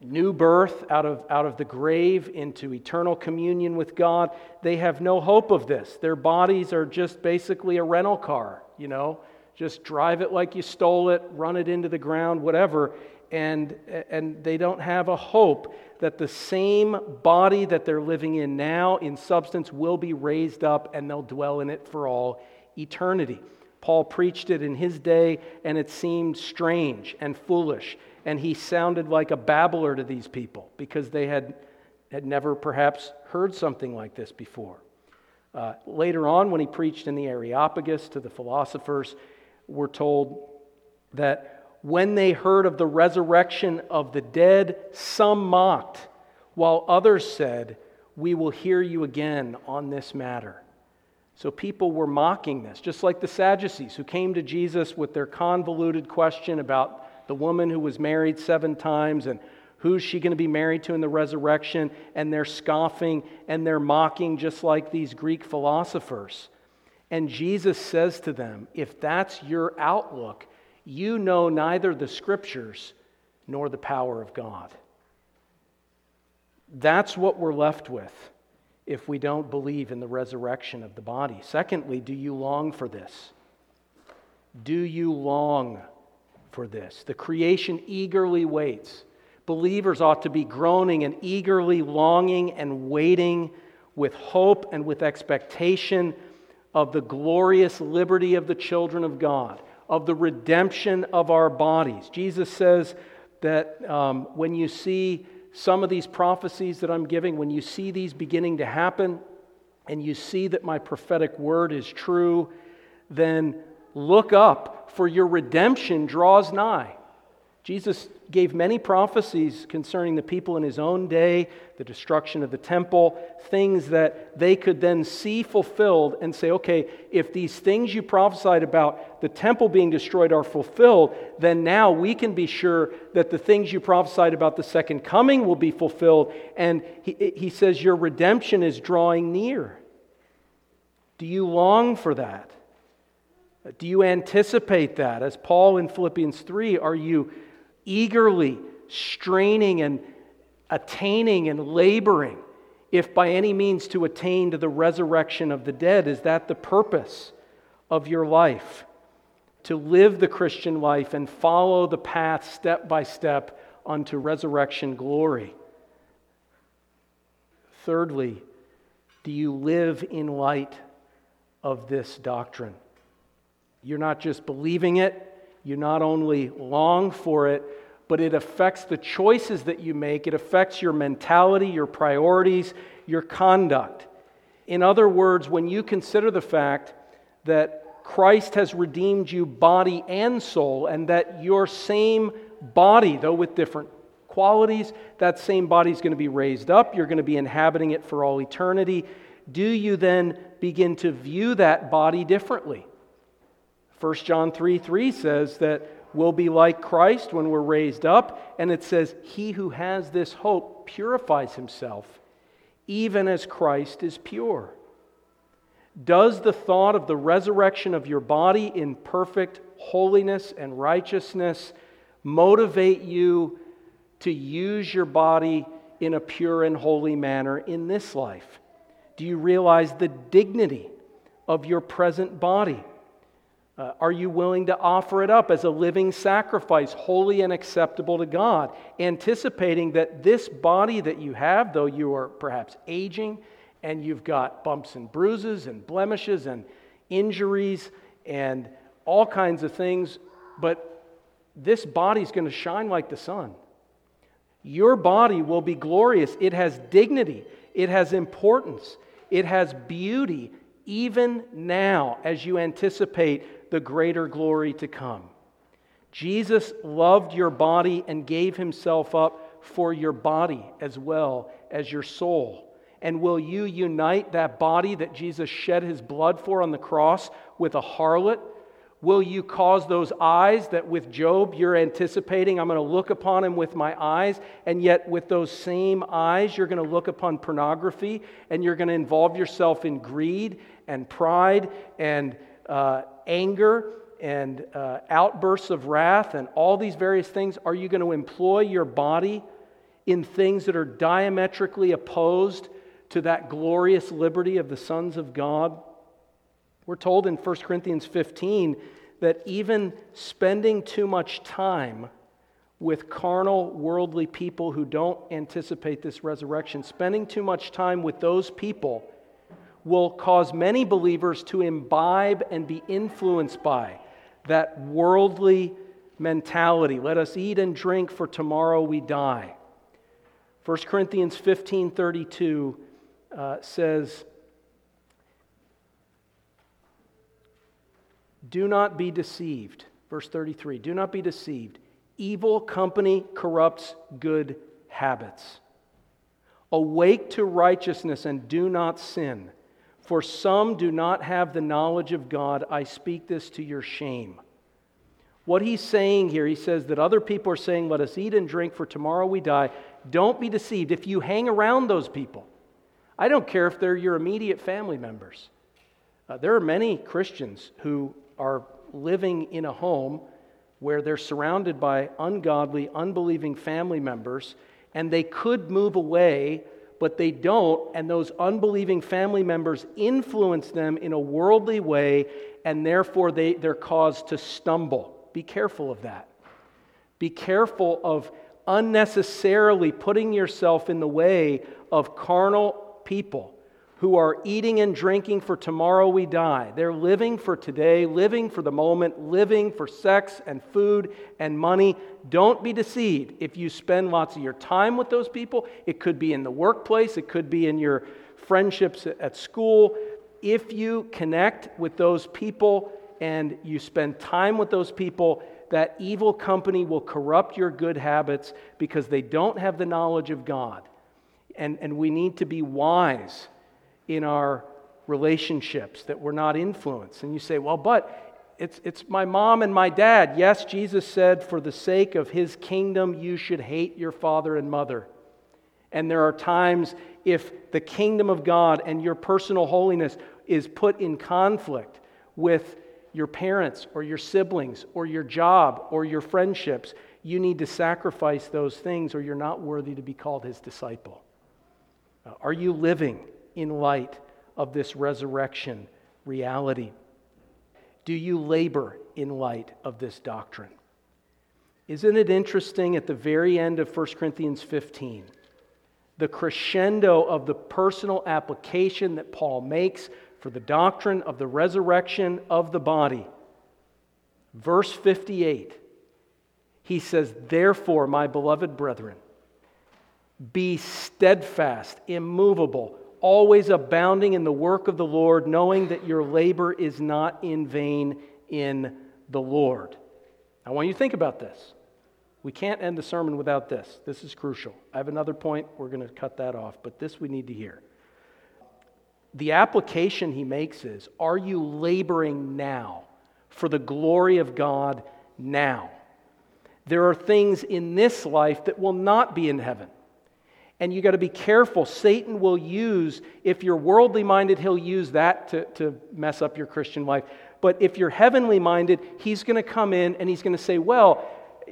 new birth out of, out of the grave into eternal communion with God, they have no hope of this. Their bodies are just basically a rental car, you know, just drive it like you stole it, run it into the ground, whatever. And, and they don't have a hope that the same body that they're living in now, in substance, will be raised up and they'll dwell in it for all eternity. Paul preached it in his day, and it seemed strange and foolish and he sounded like a babbler to these people because they had, had never perhaps heard something like this before. Uh, later on, when he preached in the Areopagus to the philosophers, we're told that when they heard of the resurrection of the dead, some mocked, while others said, We will hear you again on this matter. So people were mocking this, just like the Sadducees who came to Jesus with their convoluted question about the woman who was married seven times and who's she going to be married to in the resurrection? And they're scoffing and they're mocking, just like these Greek philosophers. And Jesus says to them, If that's your outlook, you know neither the scriptures nor the power of God. That's what we're left with if we don't believe in the resurrection of the body. Secondly, do you long for this? Do you long for this. The creation eagerly waits. Believers ought to be groaning and eagerly longing and waiting with hope and with expectation of the glorious liberty of the children of God, of the redemption of our bodies. Jesus says that um, when you see some of these prophecies that I'm giving, when you see these beginning to happen, and you see that my prophetic word is true, then look up, for your redemption draws nigh. Jesus gave many prophecies concerning the people in his own day, the destruction of the temple, things that they could then see fulfilled and say, okay, if these things you prophesied about the temple being destroyed are fulfilled, then now we can be sure that the things you prophesied about the second coming will be fulfilled. And he, he says, your redemption is drawing near. Do you long for that? Do you anticipate that? As Paul in Philippians 3, are you eagerly straining and attaining and laboring, if by any means to attain to the resurrection of the dead. Is that the purpose of your life? To live the Christian life and follow the path step by step unto resurrection glory. Thirdly, do you live in light of this doctrine? You're not just believing it, you not only long for it, but it affects the choices that you make. It affects your mentality, your priorities, your conduct. In other words, when you consider the fact that Christ has redeemed you body and soul, and that your same body, though with different qualities, that same body is going to be raised up. You're going to be inhabiting it for all eternity. Do you then begin to view that body differently? 1 John 3 3 says that we'll be like Christ when we're raised up. And it says, He who has this hope purifies himself, even as Christ is pure. Does the thought of the resurrection of your body in perfect holiness and righteousness motivate you to use your body in a pure and holy manner in this life? Do you realize the dignity of your present body? Uh, are you willing to offer it up as a living sacrifice, holy and acceptable to God? Anticipating that this body that you have, though you are perhaps aging and you've got bumps and bruises and blemishes and injuries and all kinds of things, but this body is going to shine like the sun. Your body will be glorious. It has dignity, it has importance, it has beauty, even now as you anticipate the greater glory to come. Jesus loved your body and gave himself up for your body as well as your soul. And will you unite that body that Jesus shed his blood for on the cross with a harlot? Will you cause those eyes that with Job you're anticipating, I'm going to look upon him with my eyes, and yet with those same eyes you're going to look upon pornography and you're going to involve yourself in greed and pride and uh, anger and uh, outbursts of wrath and all these various things? Are you going to employ your body in things that are diametrically opposed to that glorious liberty of the sons of God? We're told in 1 Corinthians 15 that even spending too much time with carnal, worldly people who don't anticipate this resurrection, spending too much time with those people will cause many believers to imbibe and be influenced by that worldly mentality. Let us eat and drink, for tomorrow we die. 1 Corinthians 15 32 uh, says, Do not be deceived. Verse 33 Do not be deceived. Evil company corrupts good habits. Awake to righteousness and do not sin. For some do not have the knowledge of God. I speak this to your shame. What he's saying here, he says that other people are saying, Let us eat and drink, for tomorrow we die. Don't be deceived. If you hang around those people, I don't care if they're your immediate family members. Uh, there are many Christians who are living in a home where they're surrounded by ungodly, unbelieving family members, and they could move away but they don't, and those unbelieving family members influence them in a worldly way, and therefore they, they're caused to stumble. Be careful of that. Be careful of unnecessarily putting yourself in the way of carnal people who are eating and drinking for tomorrow we die. They're living for today, living for the moment, living for sex and food and money. Don't be deceived. If you spend lots of your time with those people, it could be in the workplace, it could be in your friendships at school. If you connect with those people and you spend time with those people, that evil company will corrupt your good habits because they don't have the knowledge of God. And, and we need to be wise in our relationships that we're not influenced. And you say, well, but it's, it's my mom and my dad. Yes, Jesus said, for the sake of his kingdom, you should hate your father and mother. And there are times if the kingdom of God and your personal holiness is put in conflict with your parents or your siblings or your job or your friendships, you need to sacrifice those things or you're not worthy to be called his disciple. Are you living in light of this resurrection reality? Do you labor in light of this doctrine? Isn't it interesting at the very end of 1 Corinthians 15, the crescendo of the personal application that Paul makes for the doctrine of the resurrection of the body? Verse 58, he says, Therefore, my beloved brethren, be steadfast, immovable, always abounding in the work of the Lord, knowing that your labor is not in vain in the Lord. I want you to think about this. We can't end the sermon without this. This is crucial. I have another point. We're going to cut that off, but this we need to hear. The application he makes is Are you laboring now for the glory of God now? There are things in this life that will not be in heaven. And you got to be careful. Satan will use, if you're worldly minded, he'll use that to, to mess up your Christian life. But if you're heavenly minded, he's going to come in and he's going to say, Well,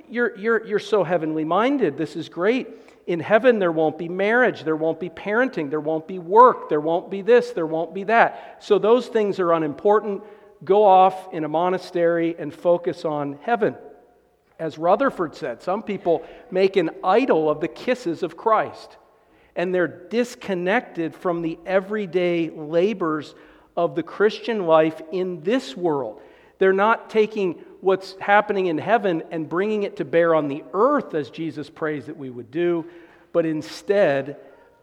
you're, you're, you're so heavenly minded. This is great. In heaven, there won't be marriage, there won't be parenting, there won't be work, there won't be this, there won't be that. So those things are unimportant. Go off in a monastery and focus on heaven. As Rutherford said, some people make an idol of the kisses of Christ, and they're disconnected from the everyday labors of the Christian life in this world. They're not taking what's happening in heaven and bringing it to bear on the earth as Jesus prays that we would do, but instead,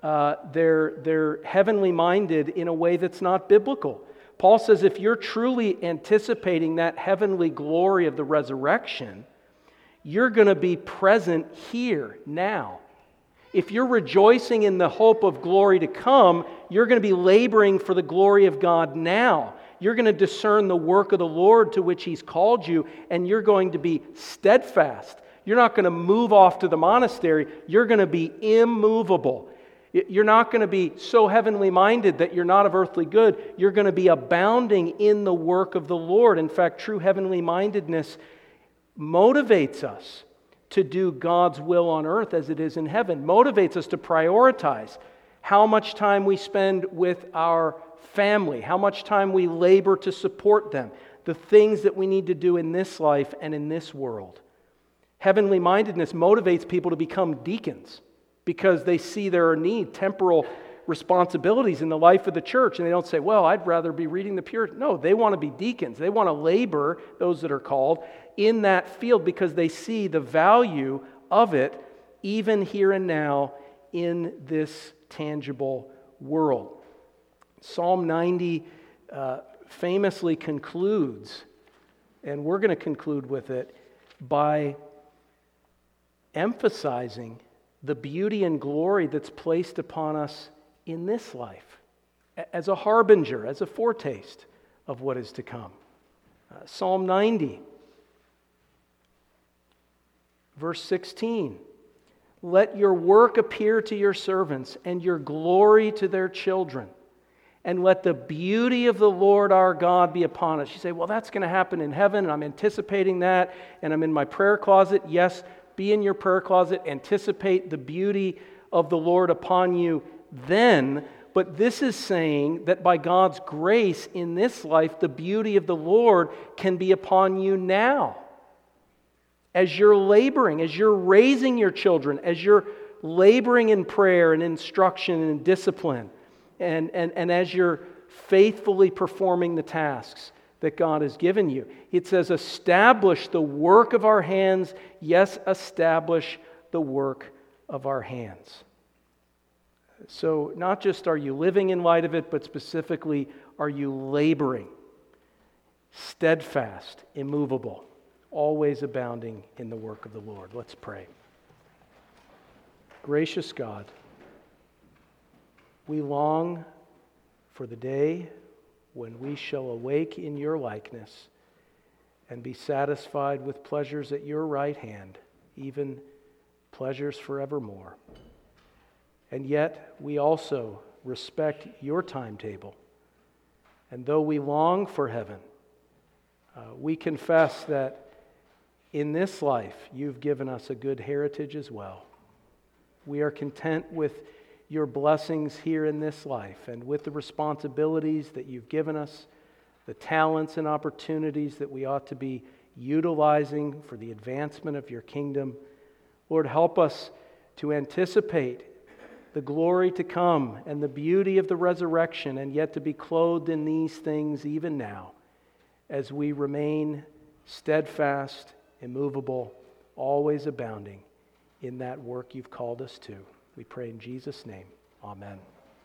uh, they're, they're heavenly minded in a way that's not biblical. Paul says if you're truly anticipating that heavenly glory of the resurrection, you're going to be present here now. If you're rejoicing in the hope of glory to come, you're going to be laboring for the glory of God now. You're going to discern the work of the Lord to which He's called you, and you're going to be steadfast. You're not going to move off to the monastery. You're going to be immovable. You're not going to be so heavenly minded that you're not of earthly good. You're going to be abounding in the work of the Lord. In fact, true heavenly mindedness motivates us to do God's will on earth as it is in heaven, motivates us to prioritize how much time we spend with our family, how much time we labor to support them, the things that we need to do in this life and in this world. Heavenly mindedness motivates people to become deacons because they see there are need, temporal responsibilities in the life of the church. And they don't say, well, I'd rather be reading the pure. No, they want to be deacons. They want to labor, those that are called, in that field because they see the value of it even here and now in this tangible world. Psalm 90 uh, famously concludes, and we're going to conclude with it, by emphasizing the beauty and glory that's placed upon us in this life as a harbinger, as a foretaste of what is to come. Uh, Psalm 90, verse 16. Let your work appear to your servants and your glory to their children. And let the beauty of the Lord our God be upon us. You say, well, that's going to happen in heaven, and I'm anticipating that, and I'm in my prayer closet. Yes, be in your prayer closet, anticipate the beauty of the Lord upon you then, but this is saying that by God's grace in this life, the beauty of the Lord can be upon you now. As you're laboring, as you're raising your children, as you're laboring in prayer and instruction and discipline, and, and, and as you're faithfully performing the tasks that God has given you. It says, establish the work of our hands. Yes, establish the work of our hands. So, not just are you living in light of it, but specifically, are you laboring, steadfast, immovable, always abounding in the work of the Lord? Let's pray. Gracious God, we long for the day when we shall awake in your likeness and be satisfied with pleasures at your right hand, even pleasures forevermore. And yet, we also respect your timetable. And though we long for heaven, uh, we confess that in this life you've given us a good heritage as well. We are content with your blessings here in this life and with the responsibilities that you've given us, the talents and opportunities that we ought to be utilizing for the advancement of your kingdom. Lord, help us to anticipate the glory to come and the beauty of the resurrection, and yet to be clothed in these things even now as we remain steadfast, immovable, always abounding in that work you've called us to. We pray in Jesus' name. Amen.